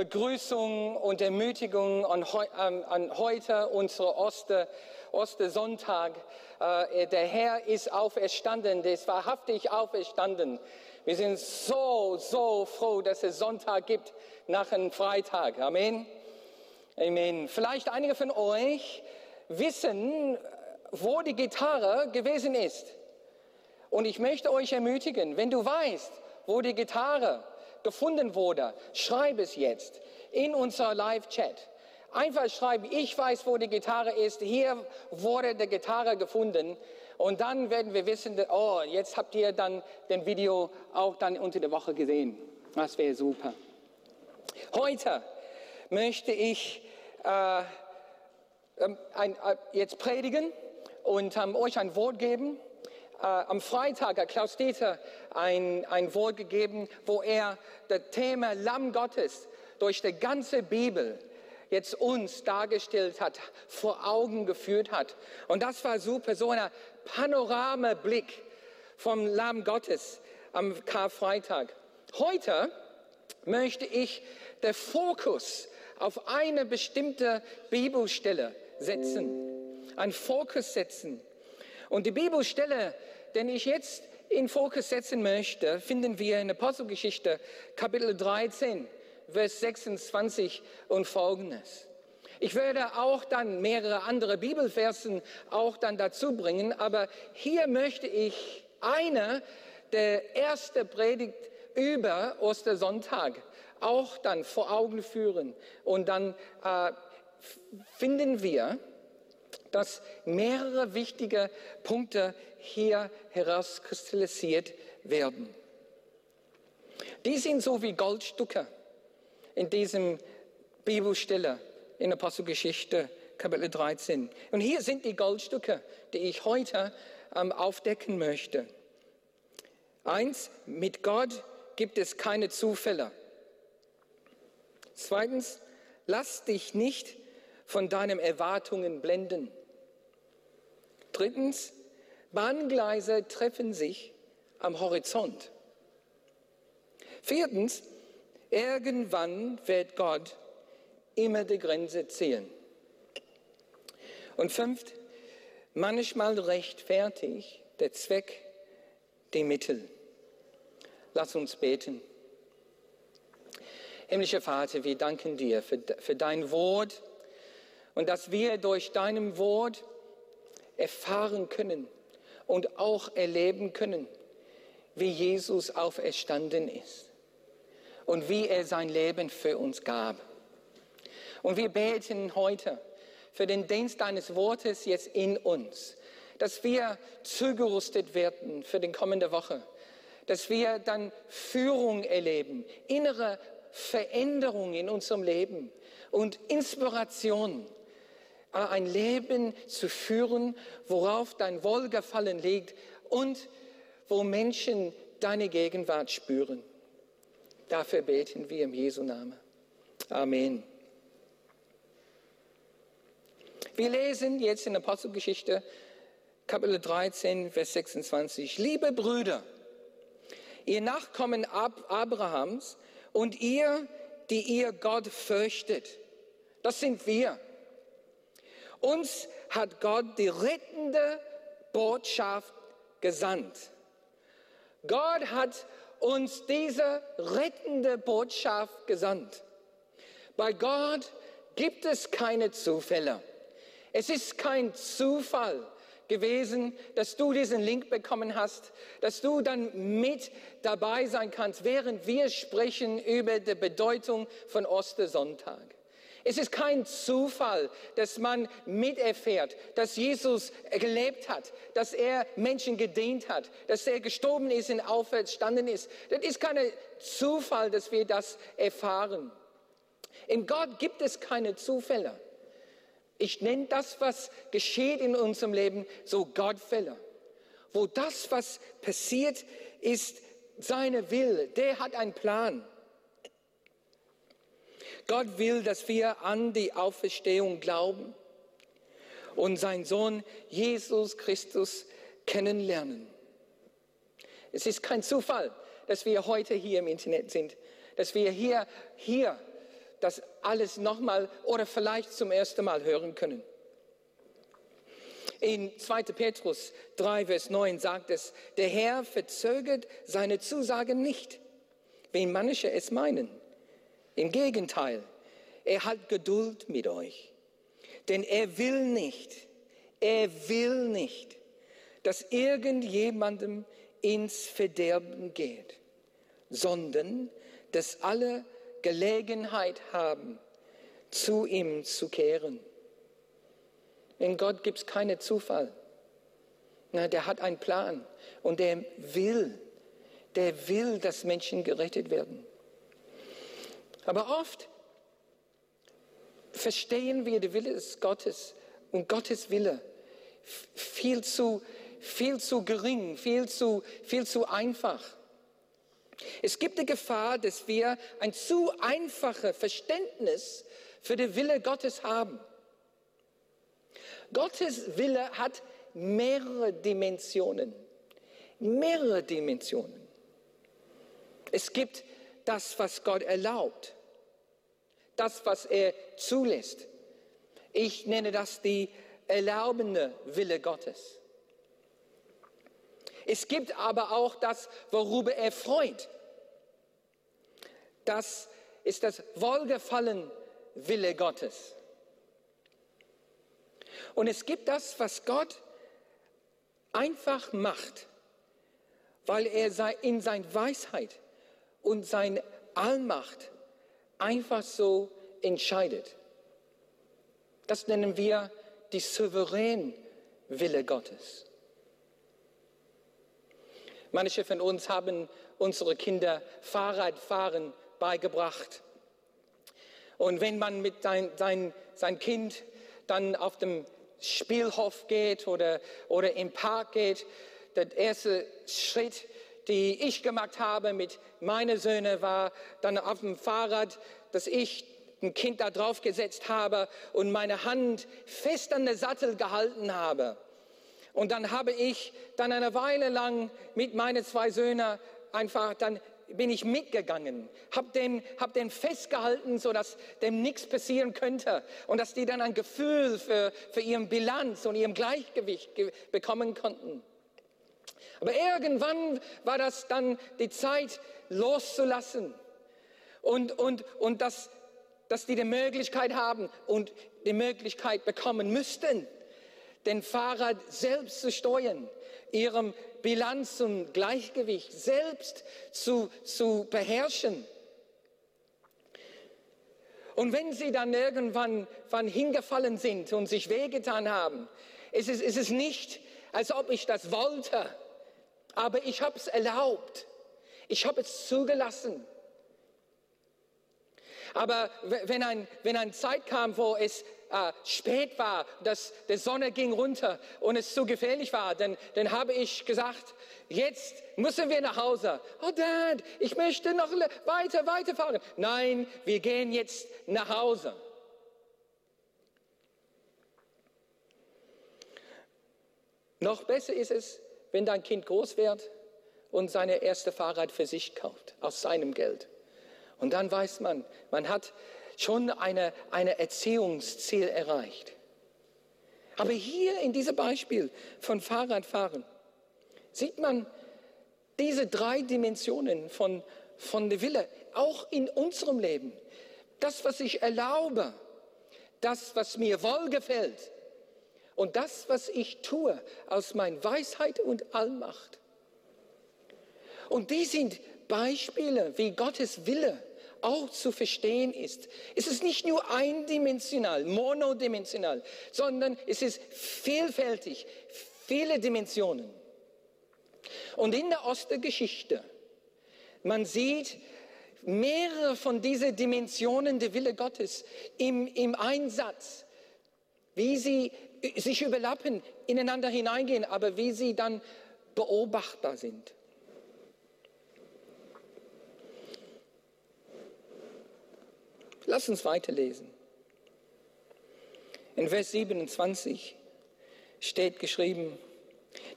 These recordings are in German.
Begrüßung und Ermutigung an, ähm, an heute, unsere Oster, Ostersonntag. Äh, der Herr ist auferstanden, der ist wahrhaftig auferstanden. Wir sind so, so froh, dass es Sonntag gibt nach einem Freitag. Amen. Amen. Vielleicht einige von euch wissen, wo die Gitarre gewesen ist. Und ich möchte euch ermutigen, wenn du weißt, wo die Gitarre gefunden wurde, schreib es jetzt in unser Live-Chat. Einfach schreiben, ich weiß, wo die Gitarre ist, hier wurde die Gitarre gefunden. Und dann werden wir wissen, oh, jetzt habt ihr dann den Video auch dann unter der Woche gesehen. Das wäre super. Heute möchte ich äh, ähm, ein, äh, jetzt predigen und ähm, euch ein Wort geben. Äh, am Freitag Klaus Dieter ein, ein Wort gegeben, wo er das Thema Lamm Gottes durch die ganze Bibel jetzt uns dargestellt hat, vor Augen geführt hat. Und das war super, so ein Panoramablick vom Lamm Gottes am Karfreitag. Heute möchte ich den Fokus auf eine bestimmte Bibelstelle setzen, einen Fokus setzen. Und die Bibelstelle, den ich jetzt in Fokus setzen möchte, finden wir in Apostelgeschichte Kapitel 13, Vers 26 und folgendes. Ich werde auch dann mehrere andere Bibelversen auch dann dazu bringen, aber hier möchte ich eine der erste Predigt über Ostersonntag auch dann vor Augen führen. Und dann äh, finden wir, dass mehrere wichtige Punkte hier herauskristallisiert werden. Die sind so wie Goldstücke in diesem Bibelstelle in Apostelgeschichte Kapitel 13. Und hier sind die Goldstücke, die ich heute ähm, aufdecken möchte. Eins, mit Gott gibt es keine Zufälle. Zweitens, lass dich nicht von deinen Erwartungen blenden. Drittens, Bahngleise treffen sich am Horizont. Viertens, irgendwann wird Gott immer die Grenze ziehen. Und fünft, manchmal rechtfertigt der Zweck die Mittel. Lass uns beten. Himmlischer Vater, wir danken dir für, für dein Wort und dass wir durch deinem Wort erfahren können und auch erleben können, wie Jesus auferstanden ist und wie er sein Leben für uns gab. Und wir beten heute für den Dienst deines Wortes jetzt in uns, dass wir zugerüstet werden für die kommende Woche, dass wir dann Führung erleben, innere Veränderung in unserem Leben und Inspiration, ein Leben zu führen, worauf dein Wohlgefallen liegt und wo Menschen deine Gegenwart spüren. Dafür beten wir im Jesu Namen. Amen. Wir lesen jetzt in Apostelgeschichte Kapitel 13, Vers 26. Liebe Brüder, ihr Nachkommen Abrahams und ihr, die ihr Gott fürchtet, das sind wir. Uns hat Gott die rettende Botschaft gesandt. Gott hat uns diese rettende Botschaft gesandt. Bei Gott gibt es keine Zufälle. Es ist kein Zufall, gewesen, dass du diesen Link bekommen hast, dass du dann mit dabei sein kannst, während wir sprechen über die Bedeutung von Ostersonntag. Es ist kein Zufall, dass man miterfährt, dass Jesus gelebt hat, dass er Menschen gedient hat, dass er gestorben ist und auferstanden ist. Das ist kein Zufall, dass wir das erfahren. In Gott gibt es keine Zufälle. Ich nenne das, was geschieht in unserem Leben, so Gottfälle. Wo das, was passiert, ist seine Wille. Der hat einen Plan. Gott will, dass wir an die Auferstehung glauben und seinen Sohn Jesus Christus kennenlernen. Es ist kein Zufall, dass wir heute hier im Internet sind, dass wir hier, hier das alles nochmal oder vielleicht zum ersten Mal hören können. In 2. Petrus 3, Vers 9 sagt es, der Herr verzögert seine Zusagen nicht, wie manche es meinen. Im Gegenteil, er hat Geduld mit euch, denn er will nicht, er will nicht, dass irgendjemandem ins Verderben geht, sondern dass alle Gelegenheit haben, zu ihm zu kehren. In Gott gibt es keinen Zufall. Na, der hat einen Plan und der will, der will, dass Menschen gerettet werden. Aber oft verstehen wir den Wille des Gottes und Gottes Wille viel zu, viel zu gering, viel zu, viel zu einfach. Es gibt die Gefahr, dass wir ein zu einfaches Verständnis für den Wille Gottes haben. Gottes Wille hat mehrere Dimensionen. Mehrere Dimensionen. Es gibt das, was Gott erlaubt, das, was er zulässt. Ich nenne das die erlaubende Wille Gottes. Es gibt aber auch das, worüber er freut. Das ist das Wohlgefallen Wille Gottes. Und es gibt das, was Gott einfach macht, weil er in seiner Weisheit und seiner Allmacht einfach so entscheidet. Das nennen wir die souveräne Wille Gottes. Manche von uns haben unsere Kinder Fahrradfahren beigebracht. Und wenn man mit sein, sein, sein Kind dann auf dem Spielhof geht oder, oder im Park geht, der erste Schritt, den ich gemacht habe mit meinen Söhnen, war dann auf dem Fahrrad, dass ich ein Kind da drauf gesetzt habe und meine Hand fest an der Sattel gehalten habe. Und dann habe ich dann eine Weile lang mit meinen zwei Söhnen einfach dann bin ich mitgegangen, habe den, hab den festgehalten, sodass dem nichts passieren könnte und dass die dann ein Gefühl für, für ihren Bilanz und ihrem Gleichgewicht bekommen konnten. Aber irgendwann war das dann die Zeit loszulassen und, und, und dass, dass die die Möglichkeit haben und die Möglichkeit bekommen müssten, den Fahrrad selbst zu steuern, ihrem Bilanz und Gleichgewicht selbst zu, zu beherrschen. Und wenn sie dann irgendwann wann hingefallen sind und sich wehgetan haben, ist es, ist es nicht, als ob ich das wollte, aber ich habe es erlaubt. Ich habe es zugelassen. Aber wenn ein, wenn eine Zeit kam, wo es äh, spät war, dass die Sonne ging runter und es zu gefährlich war, dann, dann habe ich gesagt, jetzt müssen wir nach Hause. Oh Dad, ich möchte noch weiter, weiterfahren. Nein, wir gehen jetzt nach Hause. Noch besser ist es, wenn dein Kind groß wird und seine erste Fahrrad für sich kauft, aus seinem Geld. Und dann weiß man, man hat schon eine, eine Erziehungsziel erreicht. Aber hier in diesem Beispiel von Fahrradfahren sieht man diese drei Dimensionen von, von der Wille, auch in unserem Leben. Das, was ich erlaube, das, was mir wohlgefällt und das, was ich tue aus meiner Weisheit und Allmacht. Und die sind Beispiele, wie Gottes Wille auch zu verstehen ist. Es ist nicht nur eindimensional, monodimensional, sondern es ist vielfältig, viele Dimensionen. Und in der Ostergeschichte, man sieht mehrere von diesen Dimensionen der Wille Gottes im, im Einsatz, wie sie sich überlappen, ineinander hineingehen, aber wie sie dann beobachtbar sind. Lass uns weiterlesen. In Vers 27 steht geschrieben,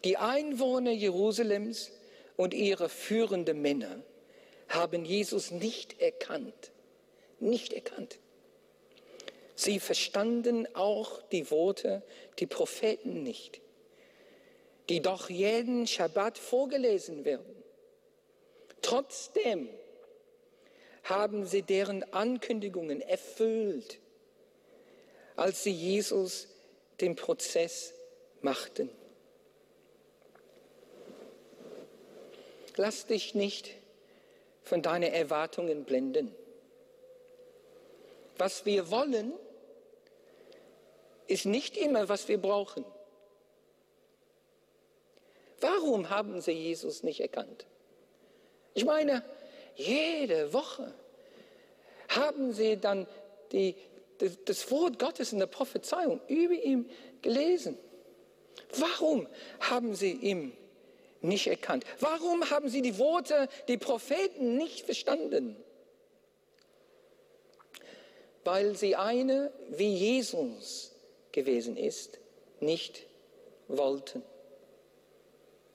die Einwohner Jerusalems und ihre führenden Männer haben Jesus nicht erkannt. nicht erkannt. Sie verstanden auch die Worte, die Propheten nicht, die doch jeden Schabbat vorgelesen werden. Trotzdem haben sie deren Ankündigungen erfüllt, als sie Jesus den Prozess machten. Lass dich nicht von deinen Erwartungen blenden. Was wir wollen, ist nicht immer, was wir brauchen. Warum haben sie Jesus nicht erkannt? Ich meine, jede Woche haben sie dann die, das, Wort Gottes in der Prophezeiung über ihn gelesen. Warum haben sie ihn nicht erkannt? Warum haben sie die Worte, die Propheten nicht verstanden? Weil sie eine, wie Jesus gewesen ist, nicht wollten.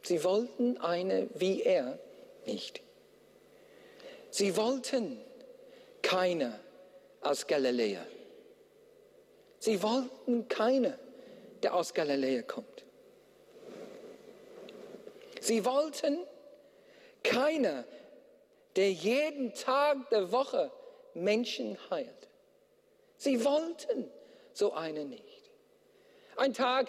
Sie wollten eine, wie er nicht. Sie wollten keine aus Galiläa. Sie wollten keine, der aus Galiläa kommt. Sie wollten keiner, der jeden Tag der Woche Menschen heilt. Sie wollten so eine nicht. Ein Tag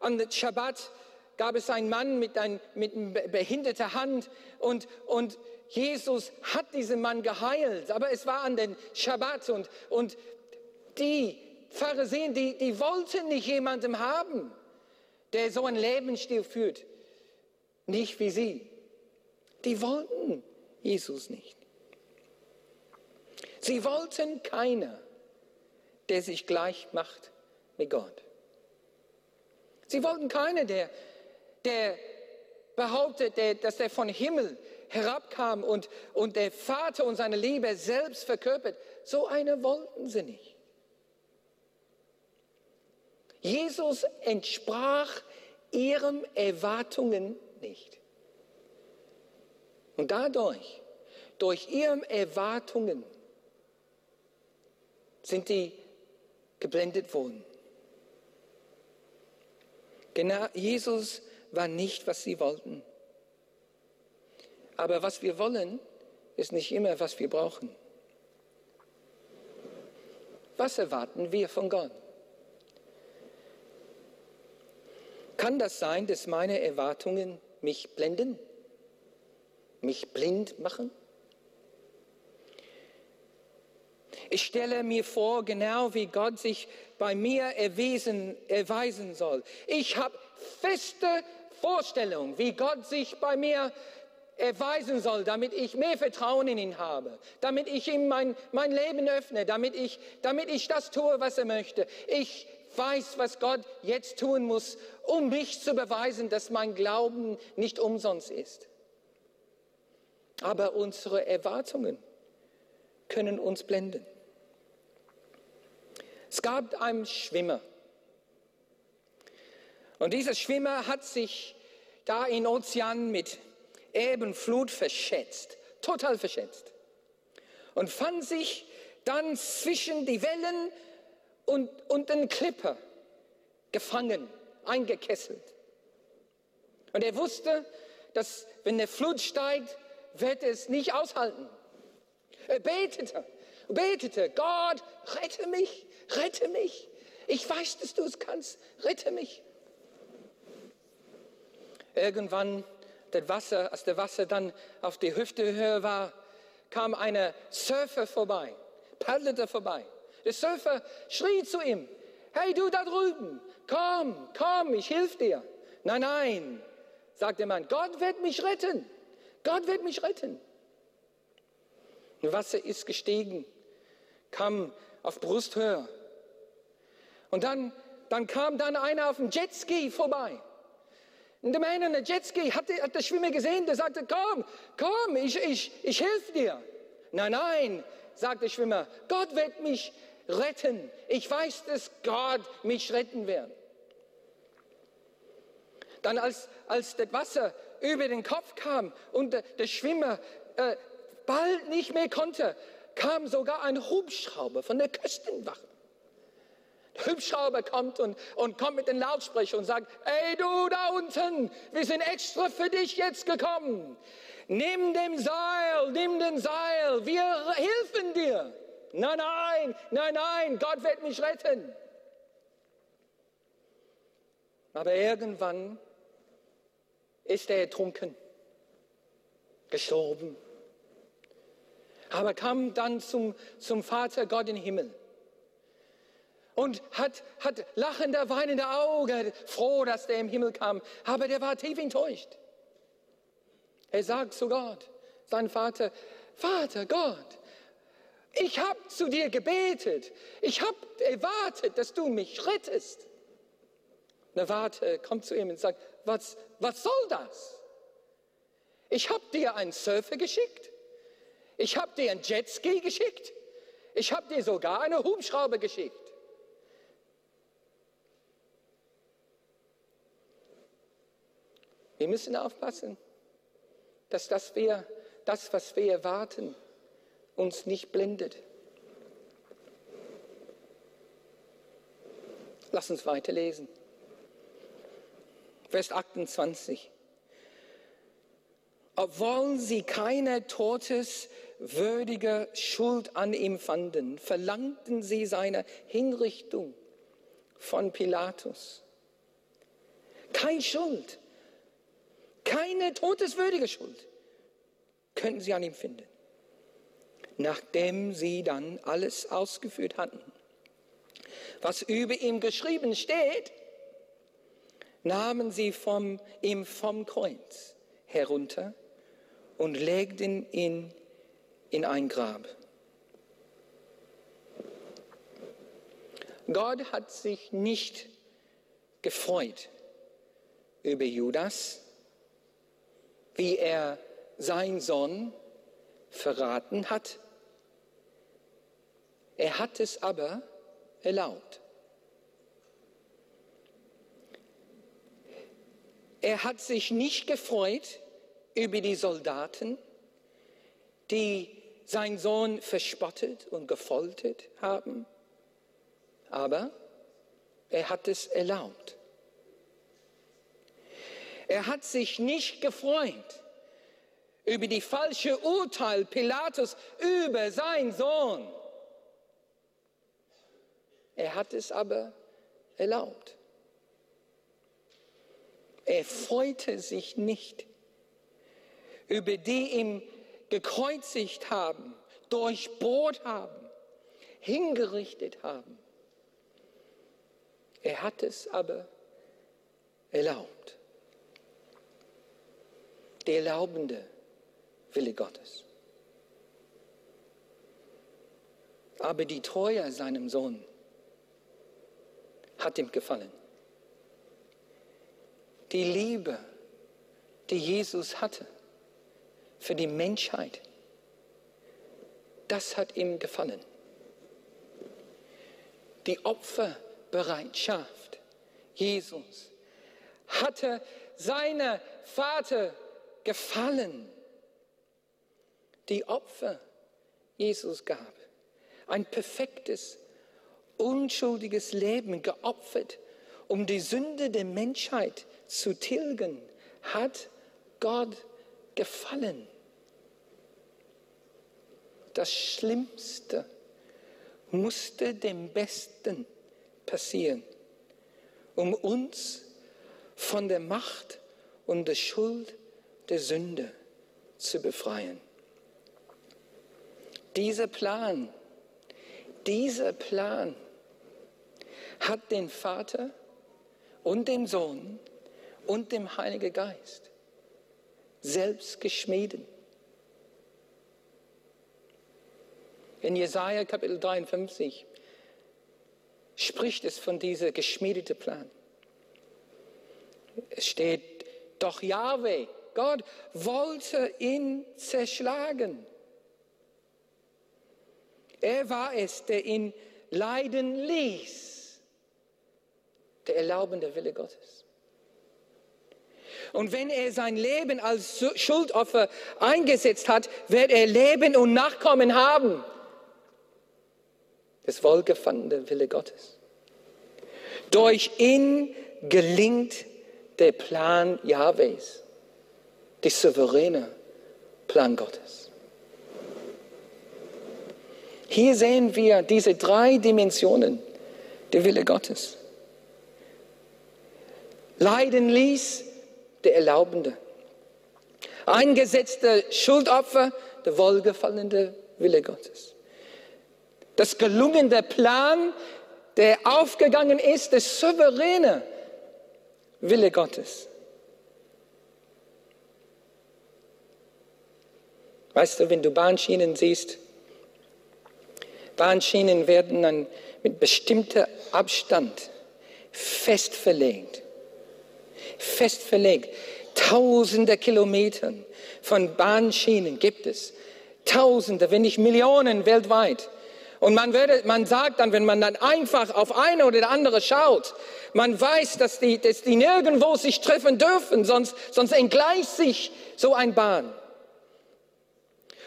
an Shabbat gab es einen Mann mit, ein, mit einer behinderten Hand und, und Jesus hat diesen Mann geheilt, aber es war an den Shabbat und, und die Pharisäer, die, die wollten nicht jemanden haben, der so einen Lebensstil führt nicht wie sie. Die wollten Jesus nicht. Sie wollten keiner, der sich gleich macht mit Gott. Sie wollten keiner, der, der behauptet, der, dass er von Himmel herabkam und, und der Vater und seine Liebe selbst verkörpert. So eine wollten sie nicht. Jesus entsprach ihren Erwartungen nicht. Und dadurch, durch ihre Erwartungen, sind die geblendet worden. Genau, Jesus war nicht, was sie wollten. Aber was wir wollen, ist nicht immer, was wir brauchen. Was erwarten wir von Gott? Kann das sein, dass meine Erwartungen mich blenden, mich blind machen? Ich stelle mir vor, genau wie Gott sich bei mir erwiesen, erweisen soll. Ich habe feste Vorstellungen, wie Gott sich bei mir erweisen soll, damit ich mehr Vertrauen in ihn habe, damit ich ihm mein, mein Leben öffne, damit ich, damit ich das tue, was er möchte. Ich weiß, was Gott jetzt tun muss, um mich zu beweisen, dass mein Glauben nicht umsonst ist. Aber unsere Erwartungen können uns blenden. Es gab einen Schwimmer. Und dieser Schwimmer hat sich da in Ozean mit Ebenflut verschätzt, total verschätzt. Und fand sich dann zwischen die Wellen und, und den Klipper gefangen, eingekesselt. Und er wusste, dass wenn der Flut steigt, wird er es nicht aushalten. Er betete, betete, Gott, rette mich, rette mich. Ich weiß, dass du es kannst, rette mich. Irgendwann, das Wasser, als der Wasser dann auf die Hüftehöhe war, kam eine Surfer vorbei, paddelte vorbei. Der Surfer schrie zu ihm, hey du da drüben, komm, komm, ich hilf dir. Nein, nein, sagt der Mann, Gott wird mich retten. Gott wird mich retten. Und Wasser ist gestiegen, kam auf Brusthöhe. Und dann, dann kam dann einer auf dem Jetski vorbei. Und der Mann an der Jetski hat, hat der Schwimmer gesehen, der sagte, komm, komm, ich, ich, ich helfe dir. Nein, nein, sagt der Schwimmer, Gott wird mich retten. Ich weiß, dass Gott mich retten wird. Dann als, als das Wasser über den Kopf kam und der, der Schwimmer äh, bald nicht mehr konnte, kam sogar ein Hubschrauber von der Küstenwache. Der Hubschrauber kommt und, und kommt mit den Lautsprecher und sagt, ey du da unten, wir sind extra für dich jetzt gekommen. Nimm den Seil, nimm den Seil, wir helfen dir. Nein, nein, nein, nein, Gott wird mich retten. Aber irgendwann ist er ertrunken, gestorben. Aber kam dann zum, zum Vater Gott im Himmel und hat, hat lachende, weinende Augen, froh, dass der im Himmel kam. Aber der war tief enttäuscht. Er sagt zu Gott, sein Vater, Vater Gott, ich habe zu dir gebetet. Ich habe erwartet, dass du mich rettest. Der Vater kommt zu ihm und sagt, was, was soll das? Ich habe dir einen Surfer geschickt. Ich habe dir einen Jetski geschickt. Ich habe dir sogar eine Hubschrauber geschickt. Wir müssen aufpassen, dass das, wir, das, was wir erwarten, uns nicht blendet. Lass uns weiterlesen. Vers 28. Obwohl sie keine todeswürdige Schuld an ihm fanden, verlangten sie seine Hinrichtung von Pilatus. Keine Schuld, keine todeswürdige Schuld könnten sie an ihm finden. Nachdem sie dann alles ausgeführt hatten, was über ihm geschrieben steht, nahmen sie vom, ihm vom Kreuz herunter und legten ihn in ein Grab. Gott hat sich nicht gefreut über Judas, wie er sein Sohn verraten hat. Er hat es aber erlaubt. Er hat sich nicht gefreut über die Soldaten, die seinen Sohn verspottet und gefoltert haben, aber er hat es erlaubt. Er hat sich nicht gefreut über die falsche Urteil Pilatus über seinen Sohn. Er hat es aber erlaubt. Er freute sich nicht über die ihm gekreuzigt haben, durchbohrt haben, hingerichtet haben. Er hat es aber erlaubt. Der erlaubende Wille Gottes. Aber die Treue seinem Sohn hat ihm gefallen. Die Liebe, die Jesus hatte für die Menschheit, das hat ihm gefallen. Die Opferbereitschaft Jesus hatte seine Vater gefallen. Die Opfer Jesus gab. Ein perfektes, unschuldiges Leben geopfert, um die Sünde der Menschheit zu tilgen, hat Gott gefallen. Das Schlimmste musste dem Besten passieren, um uns von der Macht und der Schuld der Sünde zu befreien. Dieser Plan, dieser Plan hat den Vater und den Sohn und dem Heiligen Geist selbst geschmieden. In Jesaja Kapitel 53 spricht es von diesem geschmiedeten Plan. Es steht, doch Yahweh, Gott, wollte ihn zerschlagen. Er war es, der ihn leiden ließ. Der erlaubende Wille Gottes. Und wenn er sein Leben als Schuldopfer eingesetzt hat, wird er Leben und Nachkommen haben. Das wohlgefallene Wille Gottes. Durch ihn gelingt der Plan Jahwes, der souveräne Plan Gottes. Hier sehen wir diese drei Dimensionen der Wille Gottes. Leiden ließ der Erlaubende. Eingesetzte Schuldopfer, der wohlgefallene Wille Gottes. Das gelungene Plan, der aufgegangen ist, der souveräne Wille Gottes. Weißt du, wenn du Bahnschienen siehst, Bahnschienen werden dann mit bestimmter Abstand fest verlegt. Fest verlegt. Tausende Kilometer von Bahnschienen gibt es. Tausende, wenn nicht Millionen weltweit. Und man, würde, man sagt dann, wenn man dann einfach auf eine oder andere schaut, man weiß, dass die, dass die nirgendwo sich treffen dürfen, sonst, sonst entgleicht sich so ein Bahn.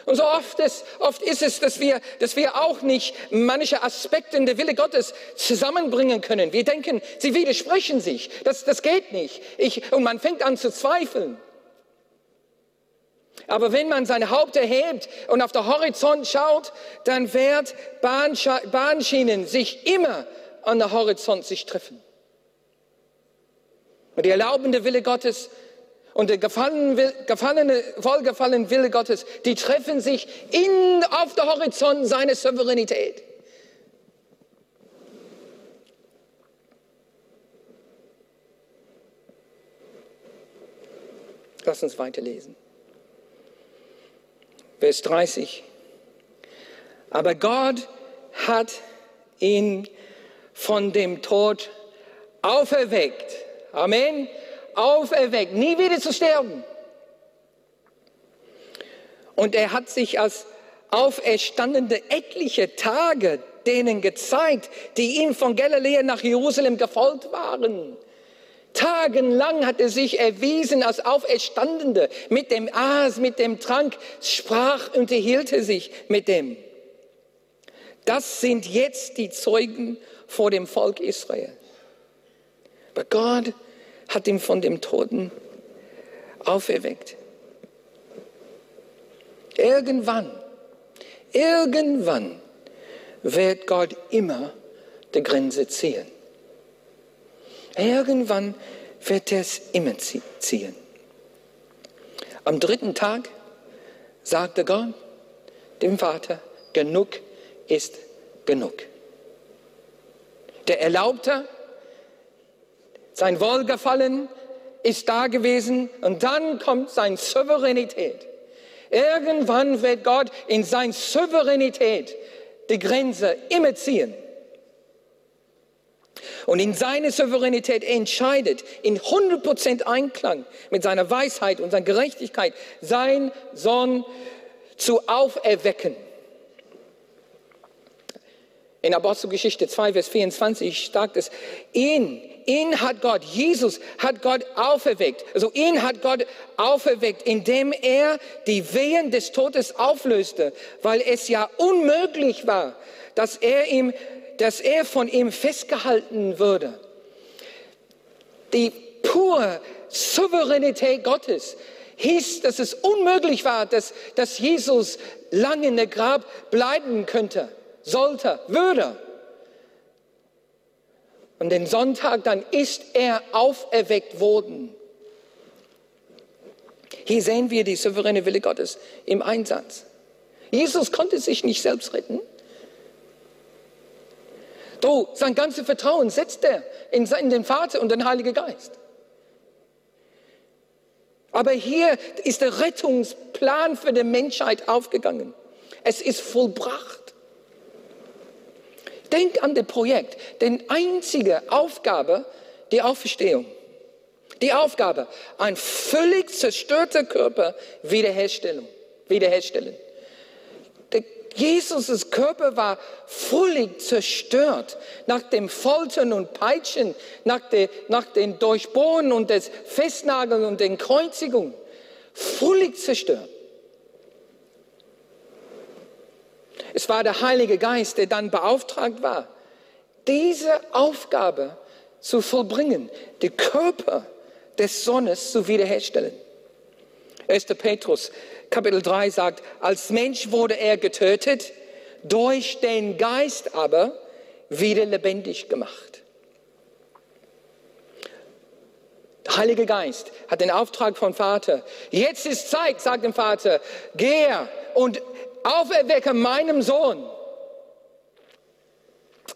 Und so oft ist, oft ist es, dass wir, dass wir auch nicht manche Aspekte in der Wille Gottes zusammenbringen können. Wir denken, sie widersprechen sich. Das, das geht nicht. Ich, und man fängt an zu zweifeln. Aber wenn man sein Haupt erhebt und auf den Horizont schaut, dann wird Bahnschienen sich immer an der Horizont sich treffen. Und die erlaubende Wille Gottes und der gefallene, gefallene, Wille Gottes, die treffen sich in, auf der Horizont seiner Souveränität. Lass uns weiterlesen. Vers 30. Aber Gott hat ihn von dem Tod auferweckt. Amen auferweckt, nie wieder zu sterben. Und er hat sich als auferstandene etliche Tage denen gezeigt, die ihm von Galiläa nach Jerusalem gefolgt waren. Tagenlang hat er sich erwiesen als Auferstandene. Mit dem Aas, mit dem Trank, sprach, unterhielt er sich mit dem. Das sind jetzt die Zeugen vor dem Volk Israel. Aber Gott hat ihn von dem Toten auferweckt. Irgendwann, irgendwann wird Gott immer die Grenze ziehen. Irgendwann wird er es immer ziehen. Am dritten Tag sagte Gott dem Vater, genug ist genug. Der Erlaubte sein Wohlgefallen ist da gewesen und dann kommt seine Souveränität. Irgendwann wird Gott in seiner Souveränität die Grenze immer ziehen. Und in seiner Souveränität entscheidet, in 100% Einklang mit seiner Weisheit und seiner Gerechtigkeit, sein Sohn zu auferwecken. In Apostelgeschichte 2, Vers 24 sagt es, ihn, ihn hat Gott, Jesus hat Gott auferweckt. Also ihn hat Gott auferweckt, indem er die Wehen des Todes auflöste, weil es ja unmöglich war, dass er ihm, dass er von ihm festgehalten würde. Die pure Souveränität Gottes hieß, dass es unmöglich war, dass, dass Jesus lange in der Grab bleiben könnte sollte, würde. Und den Sonntag, dann ist er auferweckt worden. Hier sehen wir die souveräne Wille Gottes im Einsatz. Jesus konnte sich nicht selbst retten. So, sein ganzes Vertrauen setzt er in den Vater und den Heiligen Geist. Aber hier ist der Rettungsplan für die Menschheit aufgegangen. Es ist vollbracht. Denk an das Projekt. Denn einzige Aufgabe, die Auferstehung. Die Aufgabe, ein völlig zerstörter Körper wiederherstellen. wiederherstellen. Jesus' Körper war völlig zerstört nach dem Foltern und Peitschen, nach, de, nach den Durchbohren und des Festnageln und den Kreuzigungen. Völlig zerstört. Es war der Heilige Geist, der dann beauftragt war, diese Aufgabe zu vollbringen, die Körper des Sohnes zu wiederherstellen. 1. Petrus Kapitel 3 sagt, als Mensch wurde er getötet, durch den Geist aber wieder lebendig gemacht. Der Heilige Geist hat den Auftrag vom Vater. Jetzt ist Zeit, sagt dem Vater, gehe und auferwecke meinem Sohn.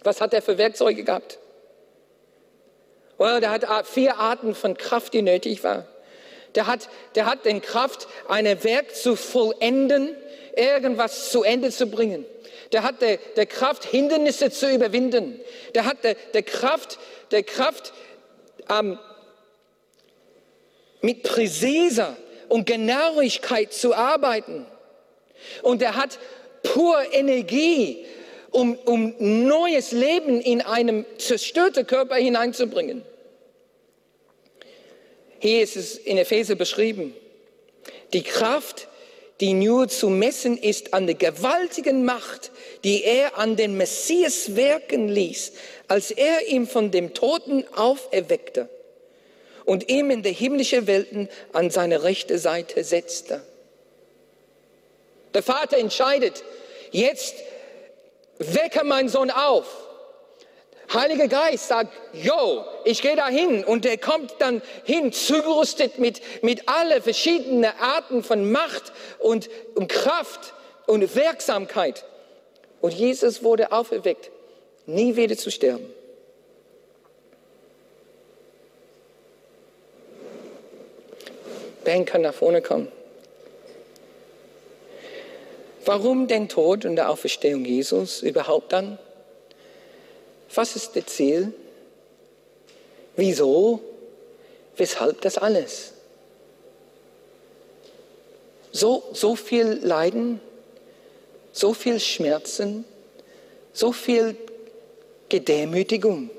Was hat er für Werkzeuge gehabt? Well, der hat vier Arten von Kraft, die nötig war. Der hat, der hat den Kraft, ein Werk zu vollenden, irgendwas zu Ende zu bringen. Der hat der, der Kraft, Hindernisse zu überwinden. Der hat der, der Kraft, der Kraft, ähm, mit Präziser und Genauigkeit zu arbeiten. Und er hat pure Energie, um, um neues Leben in einem zerstörten Körper hineinzubringen. Hier ist es in Epheser beschrieben. Die Kraft, die nur zu messen ist an der gewaltigen Macht, die er an den Messias wirken ließ, als er ihn von dem Toten auferweckte und ihm in der himmlischen Welten an seine rechte Seite setzte. Der Vater entscheidet, jetzt wecke mein Sohn auf. Heiliger Geist sagt, yo, ich gehe dahin und er kommt dann hin, zugerüstet mit, mit alle verschiedenen Arten von Macht und, und Kraft und Wirksamkeit. Und Jesus wurde auferweckt, nie wieder zu sterben. Ben kann nach vorne kommen. Warum den Tod und der Auferstehung Jesus überhaupt dann? Was ist das Ziel? Wieso? Weshalb das alles? So, so viel Leiden, so viel Schmerzen, so viel Gedemütigung.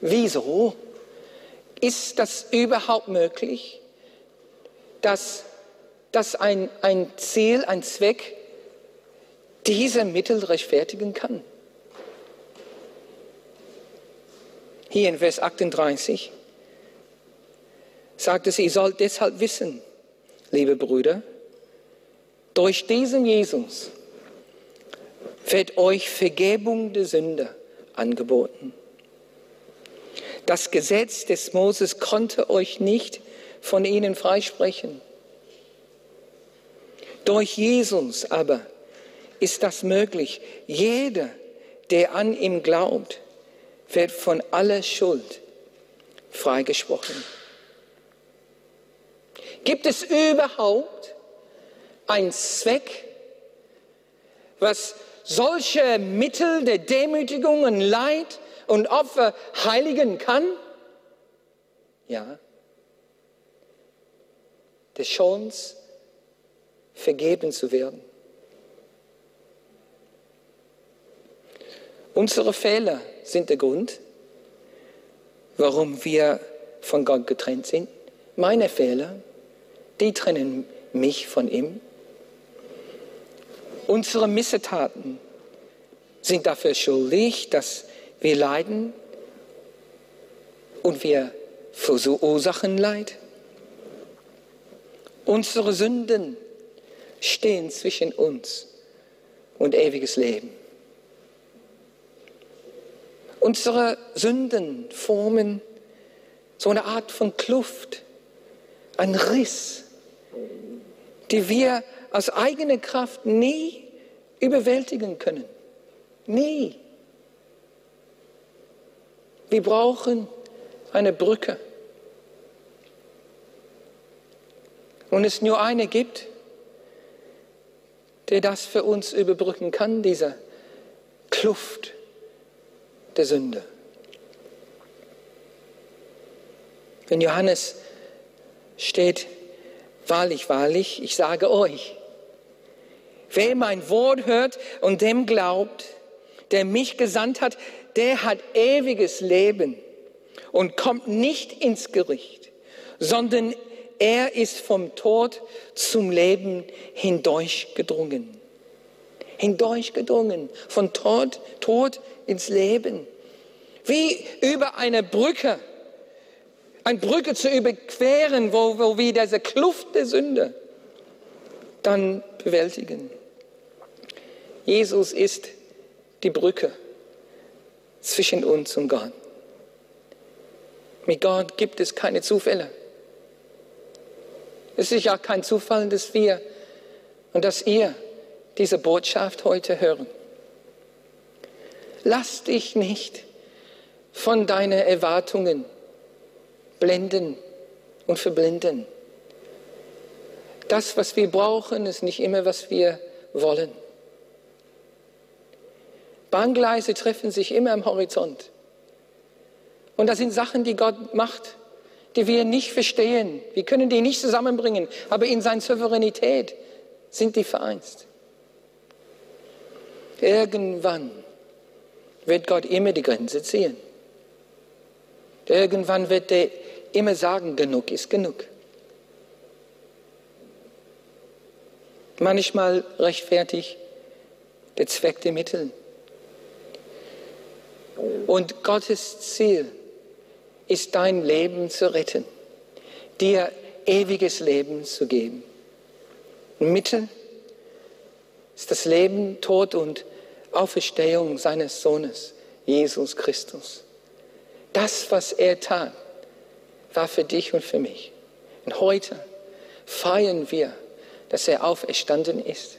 Wieso? Ist das überhaupt möglich, dass, dass ein, ein Ziel, ein Zweck diese Mittel rechtfertigen kann? Hier in Vers 38 sagt es, ihr sollt deshalb wissen, liebe Brüder, durch diesen Jesus wird euch Vergebung der Sünde angeboten. Das Gesetz des Moses konnte euch nicht von ihnen freisprechen. Durch Jesus aber ist das möglich. Jeder, der an ihm glaubt, wird von aller Schuld freigesprochen. Gibt es überhaupt einen Zweck, was solche Mittel der Demütigung und Leid und Opfer heiligen kann? Ja. Der Chance, vergeben zu werden. Unsere Fehler sind der Grund, warum wir von Gott getrennt sind. Meine Fehler, die trennen mich von ihm. Unsere Missetaten sind dafür schuldig, dass wir leiden und wir verursachen Leid. Unsere Sünden stehen zwischen uns und ewiges Leben. Unsere Sünden formen so eine Art von Kluft, ein Riss, die wir aus eigener Kraft nie überwältigen können. Nie. Wir brauchen eine Brücke. Und es nur eine gibt, der das für uns überbrücken kann, diese Kluft der Sünde. Wenn Johannes steht, wahrlich, wahrlich, ich sage euch, wer mein Wort hört und dem glaubt, der mich gesandt hat, der hat ewiges Leben und kommt nicht ins Gericht, sondern er ist vom Tod zum Leben hindurchgedrungen. Hindurchgedrungen, von Tod, Tod ins Leben. Wie über eine Brücke, eine Brücke zu überqueren, wo, wo wir diese Kluft der Sünde dann bewältigen. Jesus ist die Brücke zwischen uns und Gott. Mit Gott gibt es keine Zufälle. Es ist ja kein Zufall, dass wir und dass ihr diese Botschaft heute hören. Lass dich nicht von deinen Erwartungen blenden und verblinden. Das, was wir brauchen, ist nicht immer, was wir wollen. Bahngleise treffen sich immer am Horizont. Und das sind Sachen, die Gott macht, die wir nicht verstehen. Wir können die nicht zusammenbringen, aber in seiner Souveränität sind die vereinst. Irgendwann wird Gott immer die Grenze ziehen. Irgendwann wird er immer sagen, genug ist genug. Manchmal rechtfertigt der Zweck der Mittel. Und Gottes Ziel ist dein Leben zu retten, dir ewiges Leben zu geben. Mittel ist das Leben, Tod und Auferstehung seines Sohnes, Jesus Christus. Das, was er tat, war für dich und für mich. Und heute feiern wir, dass er auferstanden ist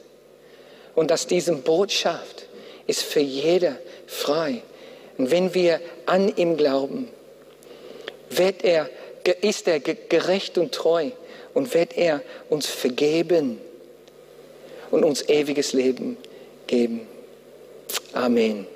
und dass diese Botschaft ist für jeder frei und wenn wir an ihm glauben, wird er, ist er gerecht und treu und wird er uns vergeben und uns ewiges Leben geben. Amen.